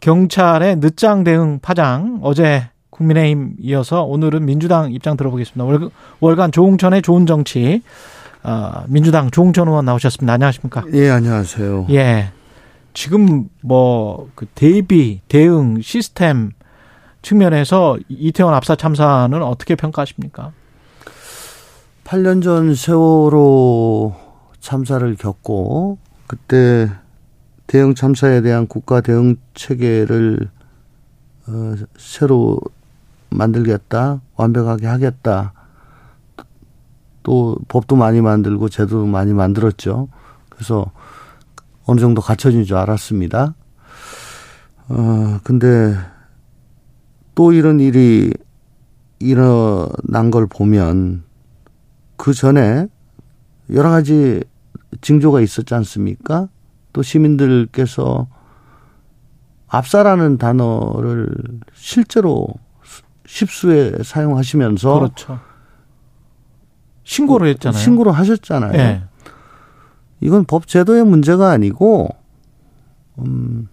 경찰의 늦장 대응 파장 어제 국민의힘 이어서 오늘은 민주당 입장 들어보겠습니다. 월, 간 조홍천의 좋은 정치 어, 민주당 조홍천 의원 나오셨습니다. 안녕하십니까? 예, 안녕하세요. 예. 지금 뭐 그 대비 대응 시스템 측면에서 이태원 압사 참사는 어떻게 평가하십니까? 8년 전 세월호 참사를 겪고 그때 대응 참사에 대한 국가 대응 체계를 어, 새로 만들겠다, 완벽하게 하겠다. 또 법도 많이 만들고 제도도 많이 만들었죠. 그래서 어느 정도 갖춰진 줄 알았습니다. 어, 근데 또 이런 일이 일어난 걸 보면 그 전에 여러 가지 징조가 있었지 않습니까? 또 시민들께서 압사라는 단어를 실제로 십수에 사용하시면서 그렇죠. 신고를 했잖아요. 신고를 하셨잖아요. 네. 이건 법 제도의 문제가 아니고 음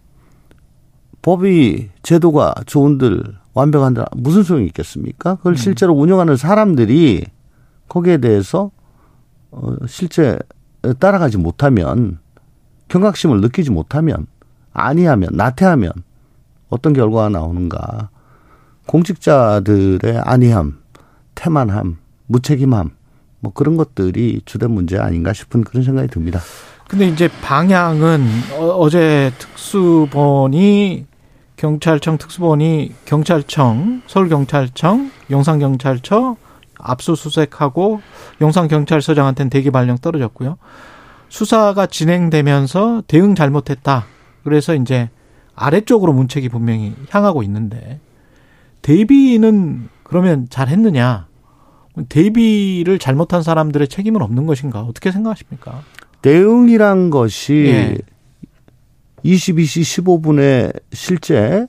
법이 제도가 좋은들 완벽한들 무슨 소용이 있겠습니까? 그걸 음. 실제로 운영하는 사람들이 거기에 대해서 어 실제 따라가지 못하면 경각심을 느끼지 못하면 아니하면 나태하면 어떤 결과가 나오는가 공직자들의 안이함, 태만함, 무책임함 뭐 그런 것들이 주된 문제 아닌가 싶은 그런 생각이 듭니다. 근데 이제 방향은 어, 제 특수본이 경찰청 특수본이 경찰청, 서울경찰청, 용산경찰청 압수수색하고 용산경찰서장한테는 대기 발령 떨어졌고요. 수사가 진행되면서 대응 잘못했다. 그래서 이제 아래쪽으로 문책이 분명히 향하고 있는데 대비는 그러면 잘했느냐? 대비를 잘못한 사람들의 책임은 없는 것인가? 어떻게 생각하십니까? 대응이란 것이 예. 22시 15분에 실제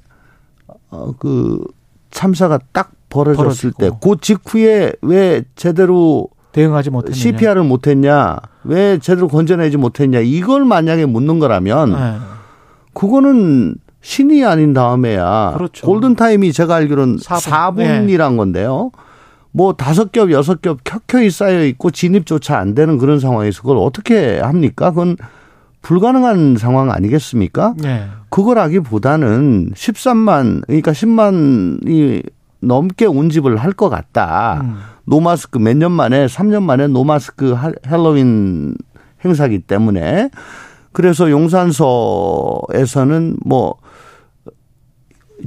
어그 참사가 딱 벌어졌을 때 그 직후에 왜 제대로 대응하지 못했냐 CPR을 못했냐 왜 제대로 건져내지 못했냐 이걸 만약에 묻는 거라면 네. 그거는 신이 아닌 다음에야 그렇죠. 골든 타임이 제가 알기로는 4분. 4분이란 네. 건데요. 뭐 다섯 겹 여섯 겹 켜켜이 쌓여 있고 진입조차 안 되는 그런 상황에서 그걸 어떻게 합니까? 그건 불가능한 상황 아니겠습니까? 네. 그걸 하기보다는 13만 그러니까 10만이 넘게 운집을 할 것 같다. 음. no mask 몇 년 만에 3년 만에 no mask 핼러윈 행사기 때문에 그래서 용산서에서는 뭐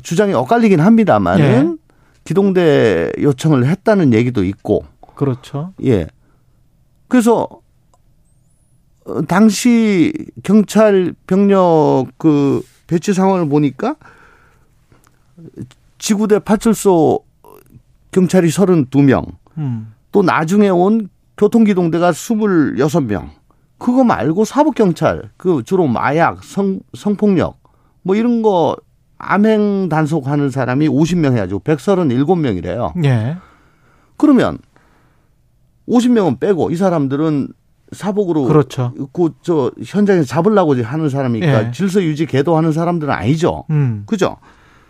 주장이 엇갈리긴 합니다만은 예. 기동대 요청을 했다는 얘기도 있고 그렇죠. 예. 그래서 당시 경찰 병력 그 배치 상황을 보니까 지구대 파출소 경찰이 32명, 음. 또 나중에 온 교통기동대가 26명, 그거 말고 사법경찰, 그 주로 마약, 성, 성폭력, 뭐 이런 거 암행 단속하는 사람이 50명 해야죠. 137명이래요. 예. 그러면 50명은 빼고 이 사람들은 사복으로 그렇죠. 그저 현장에서 잡으려고 하는 사람이니까 예. 질서 유지 계도하는 사람들은 아니죠. 음. 그죠?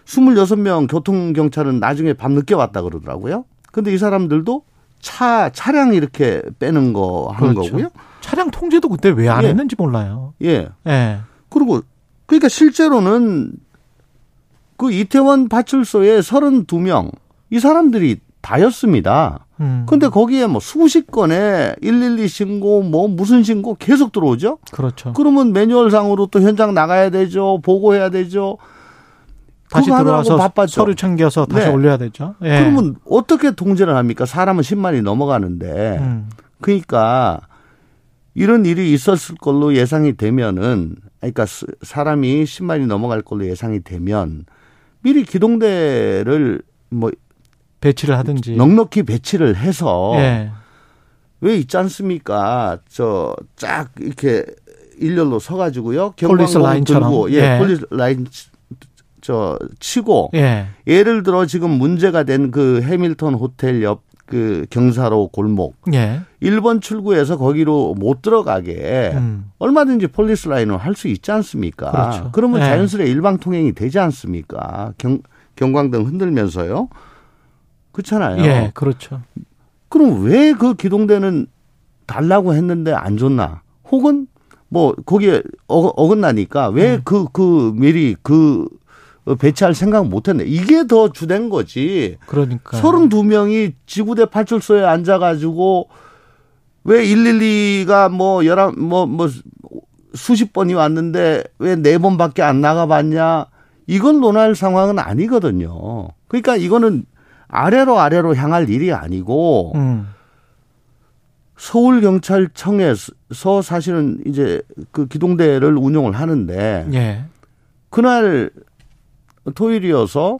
26명 교통 경찰은 나중에 밤 늦게 왔다 그러더라고요. 근데 이 사람들도 차, 차량 이렇게 빼는 거 하는 그렇죠. 거고요. 차량 통제도 그때 왜안 예. 했는지 몰라요. 예. 예. 그리고 그러니까 실제로는 그 이태원 파출소에 32명 이 사람들이 다였습니다. 음. 근데 거기에 뭐 수십 건의 112 신고 뭐 무슨 신고 계속 들어오죠? 그렇죠. 그러면 매뉴얼상으로 또 현장 나가야 되죠. 보고해야 되죠. 다시 들어와서 바빴죠. 서류 챙겨서 다시 네. 올려야 되죠. 예. 그러면 어떻게 통제를 합니까? 사람은 10만이 넘어가는데. 음. 그러니까 이런 일이 있었을 걸로 예상이 되면은 그러니까 사람이 10만이 넘어갈 걸로 예상이 되면 미리 기동대를 뭐 배치를 하든지 넉넉히 배치를 해서 예. 왜 있지 않습니까? 저 쫙 이렇게 일렬로 서가지고요. 폴리스 라인처럼 들고 예, 예. 폴리스 라인 저 치고 예. 예를 들어 지금 문제가 된 그 해밀턴 호텔 옆 그 경사로 골목. 예. 1번 출구에서 거기로 못 들어가게 음. 얼마든지 폴리스 라인을 할 수 있지 않습니까? 그렇죠. 그러면 예. 자연스레 일방 통행이 되지 않습니까? 경, 경광등 흔들면서요. 그렇잖아요. 예, 그렇죠. 그럼 왜 그 기동대는 달라고 했는데 안 줬나? 혹은 뭐 거기에 어, 긋나니까 왜 그그 음. 그 미리 그 배치할 생각 못 했네. 이게 더 주된 거지. 그러니까. 32명이 지구대 파출소에 앉아 가지고 왜 112가 뭐 열한 뭐뭐 뭐 수십 번이 왔는데 왜 네 번밖에 안 나가 봤냐? 이걸 논할 상황은 아니거든요. 그러니까 이거는 아래로 아래로 향할 일이 아니고 음. 서울 경찰청에서 사실은 이제 그 기동대를 운영을 하는데 예. 그날 토요일이어서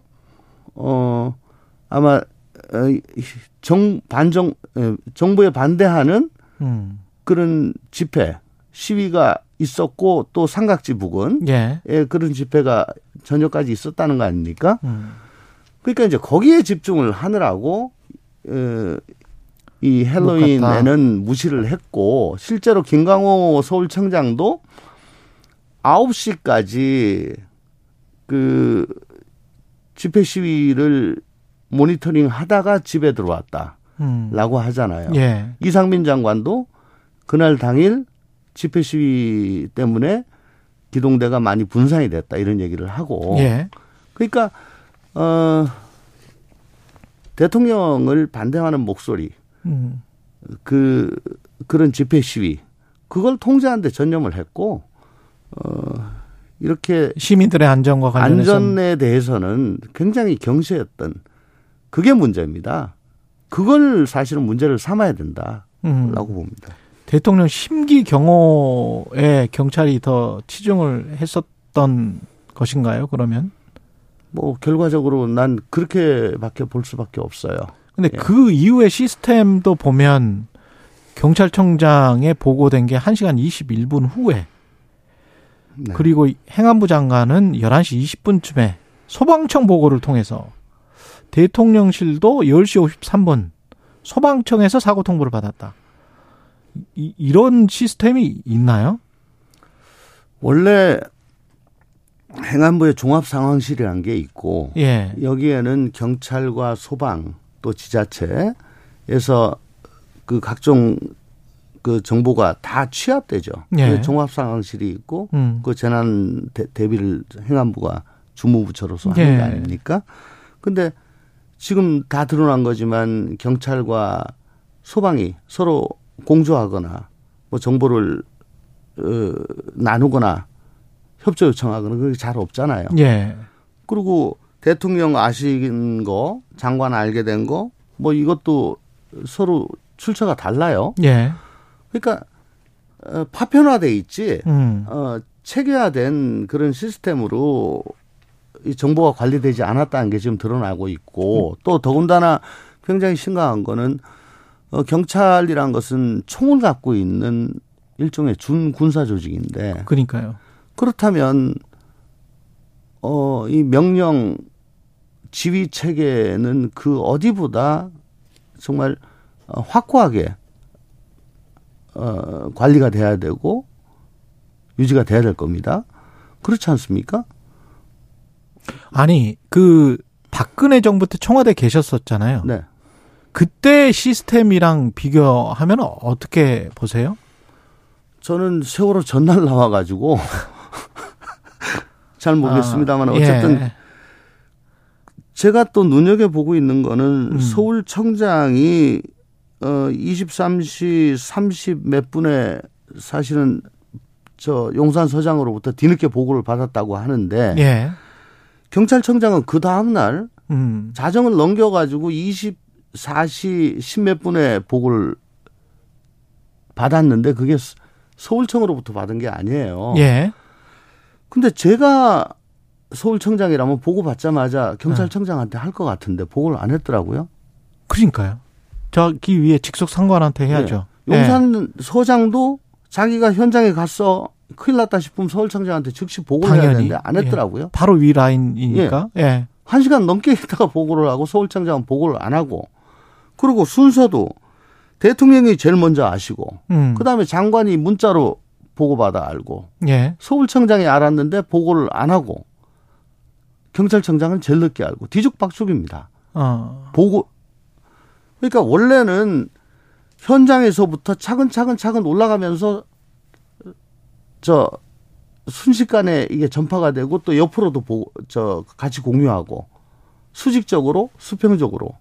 어 아마 정 반정 정부에 반대하는 음. 그런 집회 시위가 있었고 또 삼각지 부근 예. 예. 그런 집회가 저녁까지 있었다는 거 아닙니까? 음. 그러니까 이제 거기에 집중을 하느라고 어, 이 헬로윈에는 무시를 했고 실제로 김강호 서울청장도 9시까지 그 집회 시위를 모니터링 하다가 집에 들어왔다. 라고 음. 하잖아요. 예. 이상민 장관도 그날 당일 집회 시위 때문에 기동대가 많이 분산이 됐다 이런 얘기를 하고 예. 그러니까 어 대통령을 반대하는 목소리 음. 그 그런 집회 시위 그걸 통제하는데 전념을 했고 어 이렇게 시민들의 안전과 관련해서 안전에 대해서는 굉장히 경시했던 그게 문제입니다. 그걸 사실은 문제를 삼아야 된다라고 음. 봅니다. 대통령 심기 경호에 경찰이 더 치중을 했었던 것인가요? 그러면 뭐 결과적으로 난 그렇게밖에 볼 수밖에 없어요. 근데 예. 그 이후의 시스템도 보면 경찰청장에 보고된 게 1시간 21분 후에 네. 그리고 행안부 장관은 11시 20분쯤에 소방청 보고를 통해서 대통령실도 10시 53분 소방청에서 사고 통보를 받았다. 이, 이런 시스템이 있나요? 원래 행안부에 종합 상황실이라는 게 있고 예. 여기에는 경찰과 소방 또 지자체에서 그 각종 그 정보가 다 취합되죠. 예. 그 종합상황실이 있고 음. 그 재난 대, 비를 행안부가 주무부처로서 하는 예. 게 아닙니까? 근데 지금 다 드러난 거지만 경찰과 소방이 서로 공조하거나 뭐 정보를 어, 나누거나 협조 요청하거나 그게 잘 없잖아요. 예. 그리고 대통령 아신 거, 장관 알게 된 거, 뭐 이것도 서로 출처가 달라요. 예. 그러니까 어, 파편화돼 있지, 음. 어, 체계화된 그런 시스템으로 이 정보가 관리되지 않았다는 게 지금 드러나고 있고, 음. 또 더군다나 굉장히 심각한 거는 어, 경찰이란 것은 총을 갖고 있는 일종의 준 군사 조직인데. 그러니까요. 그렇다면 어, 이 명령 지휘 체계는 그 어디보다 정말 어, 확고하게 어, 관리가 돼야 되고 유지가 돼야 될 겁니다. 그렇지 않습니까? 아니, 그 박근혜 정부 때 청와대 계셨었잖아요. 네. 그때 시스템이랑 비교하면 어떻게 보세요? 저는 세월호 전날 나와가지고 잘 모르겠습니다만 아, 어쨌든 예. 제가 또 눈여겨 보고 있는 거는 음. 서울청장이 어 23시 30 몇 분에 사실은 저 용산 서장으로부터 뒤늦게 보고를 받았다고 하는데 예. 경찰청장은 그 다음 날 음. 자정을 넘겨가지고 24시 10 몇 분에 보고를 받았는데 그게 서울청으로부터 받은 게 아니에요. 예. 근데 제가 서울청장이라면 보고 받자마자 경찰청장한테 할 것 같은데 보고를 안 했더라고요. 그러니까요. 저기 위에 직속 상관한테 해야죠. 네. 용산 네. 서장도 자기가 현장에 갔어 큰일 났다 싶으면 서울청장한테 즉시 보고를 당연히. 해야 되는데 안 했더라고요. 예. 바로 위 라인이니까. 예. 예. 한 시간 넘게 있다가 보고를 하고 서울청장은 보고를 안 하고 그리고 순서도 대통령이 제일 먼저 아시고 음. 그다음에 장관이 문자로 보고받아 알고 예. 서울청장이 알았는데 보고를 안 하고 경찰청장은 제일 늦게 알고 뒤죽박죽입니다. 어. 보고 그러니까 원래는 현장에서부터 차근차근 차근 올라가면서 저 순식간에 이게 전파가 되고 또 옆으로도 보고 저 같이 공유하고 수직적으로 수평적으로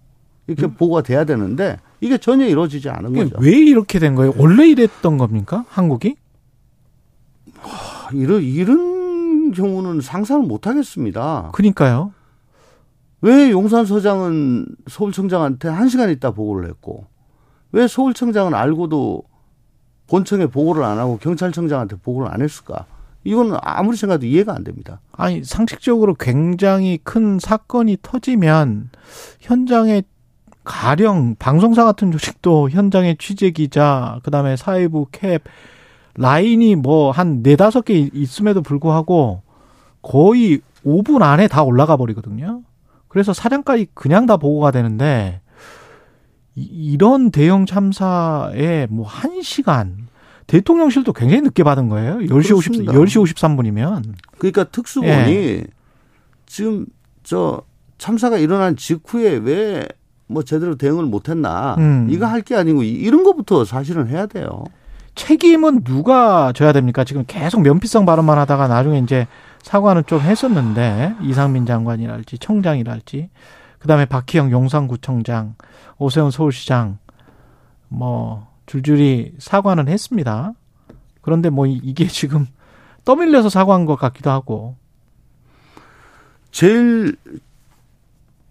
이렇게 음. 보고가 돼야 되는데 이게 전혀 이루어지지 않은 거죠. 왜 이렇게 된 거예요? 원래 이랬던 겁니까? 한국이? 하, 이런 이런 경우는 상상을 못 하겠습니다. 그러니까요. 왜 용산 서장은 서울청장한테 한 시간 있다 보고를 했고 왜 서울청장은 알고도 본청에 보고를 안 하고 경찰청장한테 보고를 안 했을까? 이건 아무리 생각해도 이해가 안 됩니다. 아니 상식적으로 굉장히 큰 사건이 터지면 현장에 가령 방송사 같은 조직도 현장에 취재 기자, 그다음에 사회부 캡 라인이 뭐 한 네다섯 개 있음에도 불구하고 거의 5분 안에 다 올라가 버리거든요. 그래서 사장까지 그냥 다 보고가 되는데 이 런 대형 참사에 뭐 1시간 대통령실도 굉장히 늦게 받은 거예요. 10시 50 10시 53분이면. 그러니까 특수본이 예. 지금 저 참사가 일어난 직후에 왜 뭐 제대로 대응을 못 했나. 음. 이거 할 게 아니고 이런 것부터 사실은 해야 돼요. 책임은 누가 져야 됩니까? 지금 계속 면피성 발언만 하다가 나중에 이제 사과는 좀 했었는데 이상민 장관이랄지 청장이랄지 그다음에 박희영 용산구청장, 오세훈 서울시장 뭐 줄줄이 사과는 했습니다. 그런데 뭐 이게 지금 떠밀려서 사과한 것 같기도 하고. 제일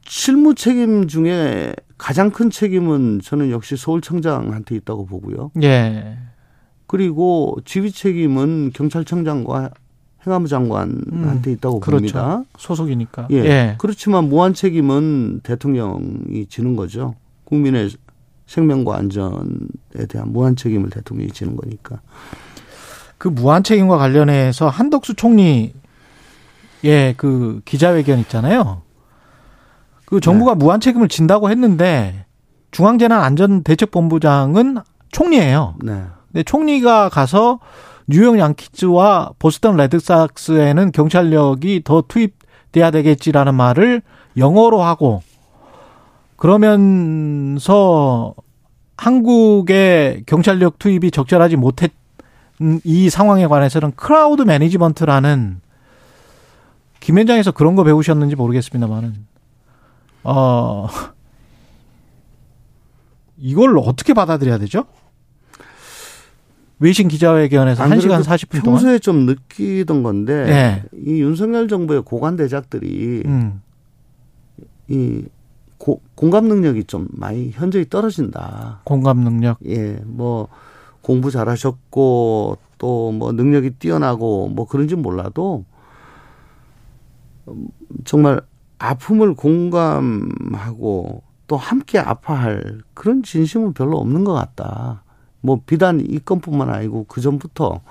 실무 책임 중에 가장 큰 책임은 저는 역시 서울청장한테 있다고 보고요. 예. 그리고 지휘 책임은 경찰청장과 행안부 장관한테 음, 있다고 그렇죠. 봅니다. 소속이니까. 예. 예. 그렇지만 무한 책임은 대통령이 지는 거죠. 국민의 생명과 안전에 대한 무한 책임을 대통령이 지는 거니까. 그 무한 책임과 관련해서 한덕수 총리의 그 기자회견 있잖아요. 그 정부가 네. 무한 책임을 진다고 했는데 중앙재난안전대책본부장은 총리예요. 네. 근데 총리가 가서 뉴욕 양키즈와 보스턴 레드삭스에는 경찰력이 더 투입돼야 되겠지라는 말을 영어로 하고 그러면서 한국의 경찰력 투입이 적절하지 못했 이 상황에 관해서는 crowd management라는 김현장에서 그런 거 배우셨는지 모르겠습니다만은 어 이걸 어떻게 받아들여야 되죠? 외신 기자회견에서 1시간 40분 동안 평소에 좀 느끼던 건데 네. 이 윤석열 정부의 고관 대작들이 음. 이 고, 공감 능력이 좀 많이 현저히 떨어진다. 공감 능력. 예, 뭐 공부 잘하셨고 또 뭐 능력이 뛰어나고 뭐 그런지 몰라도 정말 아픔을 공감하고 또 함께 아파할 그런 진심은 별로 없는 것 같다. 뭐 비단 이 건뿐만 아니고 그 전부터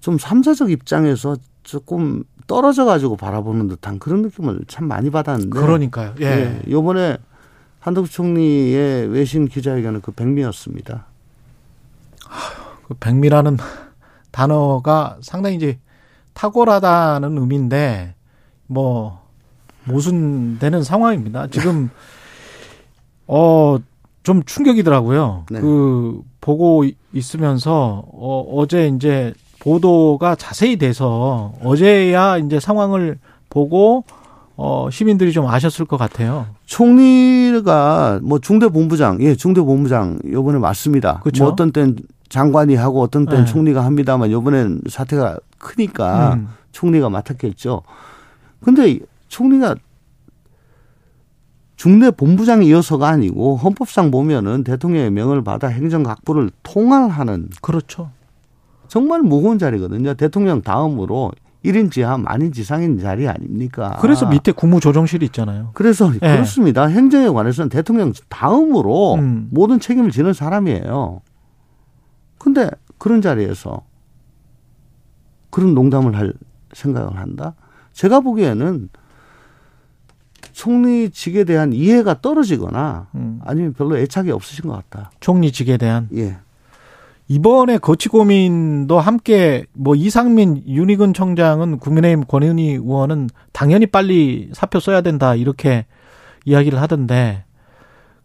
좀 삼자적 입장에서 조금 떨어져 가지고 바라보는 듯한 그런 느낌을 참 많이 받았는데 그러니까요. 예. 예 요번에 한덕수 총리의 외신 기자회견은 그 백미였습니다. 그 백미라는 단어가 상당히 이제 탁월하다는 의미인데 뭐 모순되는 상황입니다. 지금 어 좀 충격이더라고요. 네. 그 보고 있으면서 어 어제 이제 보도가 자세히 돼서 어제야 이제 상황을 보고 어 시민들이 좀 아셨을 것 같아요. 총리가 뭐 중대 본부장, 예, 중대 본부장 요번에 맞습니다. 그렇죠. 뭐 어떤 땐 장관이 하고 어떤 땐 네. 총리가 합니다만 요번엔 사태가 크니까 음. 총리가 맡았겠죠. 근데 총리가 중대 본부장이 이어서가 아니고 헌법상 보면은 대통령의 명을 받아 행정각부를 통할하는 그렇죠. 정말 무거운 자리거든요. 대통령 다음으로 1인 지하 만인 지상인 자리 아닙니까? 그래서 밑에 국무조정실이 있잖아요. 그래서 네. 그렇습니다. 행정에 관해서는 대통령 다음으로 음. 모든 책임을 지는 사람이에요. 근데 그런 자리에서 그런 농담을 할 생각을 한다? 제가 보기에는 총리직에 대한 이해가 떨어지거나 음. 아니면 별로 애착이 없으신 것 같다. 총리직에 대한. 예. 이번에 거치 고민도 함께 뭐 이상민 윤희근 청장은 국민의힘 권은희 의원은 당연히 빨리 사표 써야 된다 이렇게 이야기를 하던데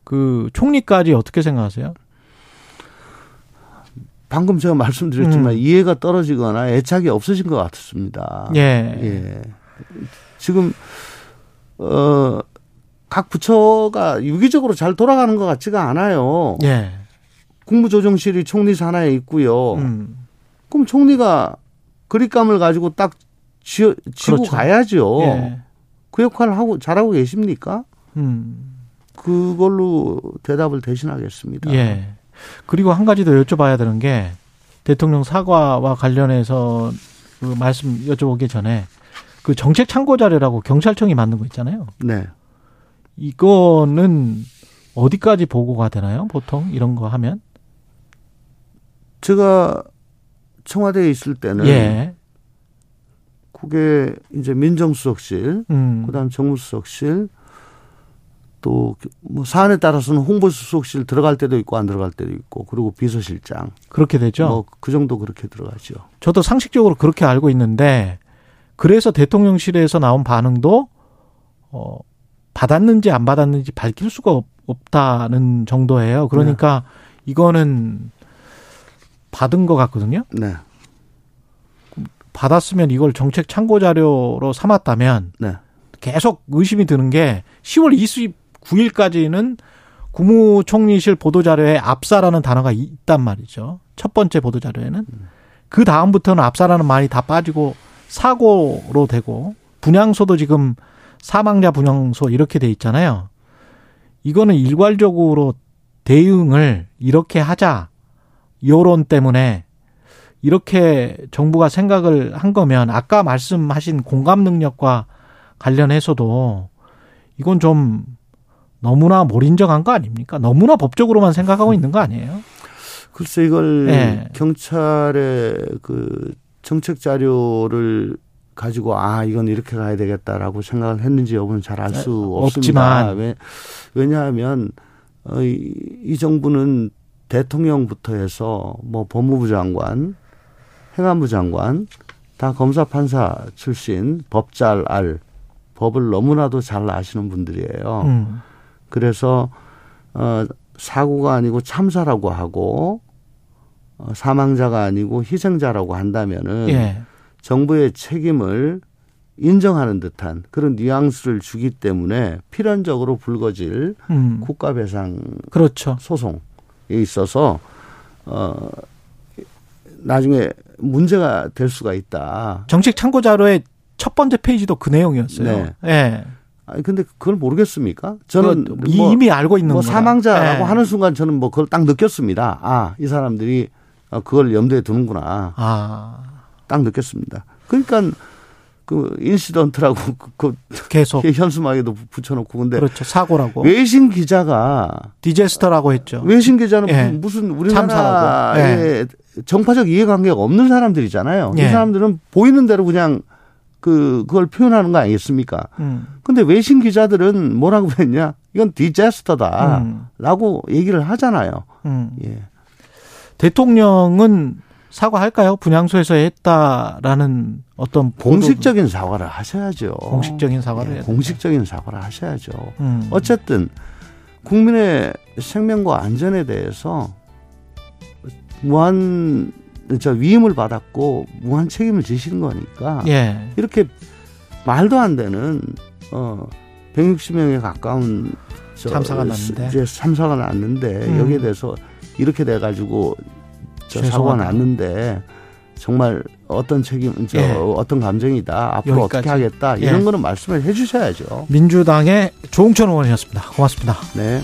그 총리까지 어떻게 생각하세요? 방금 제가 말씀드렸지만 음. 이해가 떨어지거나 애착이 없으신 것 같습니다. 예. 예. 지금 어 각 부처가 유기적으로 잘 돌아가는 것 같지가 않아요. 예. 국무조정실이 총리 산하에 있고요. 음. 그럼 총리가 그립감을 가지고 딱 쥐어, 쥐고 그렇죠. 가야죠. 예. 그 역할을 하고 잘하고 계십니까? 음. 그걸로 대답을 대신하겠습니다. 예. 그리고 한 가지 더 여쭤봐야 되는 게 대통령 사과와 관련해서 그 말씀 여쭤보기 전에 그 정책 참고 자료라고 경찰청이 만든 거 있잖아요. 네. 이거는 어디까지 보고가 되나요? 보통 이런 거 하면? 제가 청와대에 있을 때는 예. 그게 이제 민정수석실, 음. 그다음 정무수석실, 또 뭐 사안에 따라서는 홍보수석실 들어갈 때도 있고 안 들어갈 때도 있고 그리고 비서실장 그렇게 되죠. 뭐 그 정도 그렇게 들어가죠. 저도 상식적으로 그렇게 알고 있는데 그래서 대통령실에서 나온 반응도 어 받았는지 안 받았는지 밝힐 수가 없, 다는 정도예요. 그러니까 네. 이거는 받은 것 같거든요. 네. 받았으면 이걸 정책 참고 자료로 삼았다면 네. 계속 의심이 드는 게 10월 20 9일까지는 국무총리실 보도자료에 압사라는 단어가 있단 말이죠. 첫 번째 보도자료에는. 그 다음부터는 압사라는 말이 다 빠지고 사고로 되고 분향소도 지금 사망자 분향소 이렇게 돼 있잖아요. 이거는 일괄적으로 대응을 이렇게 하자. 여론 때문에 이렇게 정부가 생각을 한 거면 아까 말씀하신 공감 능력과 관련해서도 이건 좀 너무나 몰인정한 거 아닙니까? 너무나 법적으로만 생각하고 있는 거 아니에요? 글쎄 이걸 네. 경찰의 그 정책 자료를 가지고 아 이건 이렇게 가야 되겠다라고 생각을 했는지 여부는 잘 알수 네, 없습니다. 왜, 왜냐하면 어, 이, 이 정부는 대통령부터 해서 뭐 법무부 장관, 행안부 장관 다 검사 판사 출신 법 잘 알, 법을 너무나도 잘 아시는 분들이에요. 음. 그래서 어 사고가 아니고 참사라고 하고 어, 사망자가 아니고 희생자라고 한다면은 예. 정부의 책임을 인정하는 듯한 그런 뉘앙스를 주기 때문에 필연적으로 불거질 음. 국가배상 그렇죠. 소송에 있어서 어 나중에 문제가 될 수가 있다. 정책 참고 자료의 첫 번째 페이지도 그 내용이었어요. 네. 예. 아니 근데 그걸 모르겠습니까? 저는 뭐 이미 알고 있는 뭐 사망자라고 네. 하는 순간 저는 뭐 그걸 딱 느꼈습니다. 아, 이 사람들이 어, 그걸 염두에 두는구나. 아. 딱 느꼈습니다. 그러니까 그 인시던트라고 그, 그 계속 현수막에도 붙여놓고 근데 그렇죠 사고라고 외신 기자가 디제스터라고 했죠. 외신 기자는 예. 무슨 우리나라에 예. 정파적 이해관계가 없는 사람들이잖아요. 예. 이 사람들은 보이는 대로 그냥 그 그걸 표현하는 거 아니겠습니까? 음. 근데 외신 기자들은 뭐라고 했냐? 이건 디제스터다라고 음. 얘기를 하잖아요. 음. 예. 대통령은 사과할까요? 분향소에서 했다라는 어떤 공식적인 사과를 하셔야죠. 공식적인 사과를 예, 공식적인 사과를 하셔야죠. 음. 어쨌든 국민의 생명과 안전에 대해서 무한 저 위임을 받았고 무한 책임을 지시는 거니까 예. 이렇게 말도 안 되는 어 160명에 가까운 저 참사가 났는데 이제 참사가 났는데 음. 여기에 대해서 이렇게 돼 가지고 저 사고가 났는데 정말 어떤 책임, 저 예. 어떤 감정이다. 앞으로 여기까지. 어떻게 하겠다. 이런 예. 거는 말씀을 해 주셔야죠. 민주당의 조홍천 의원이었습니다. 고맙습니다. 네.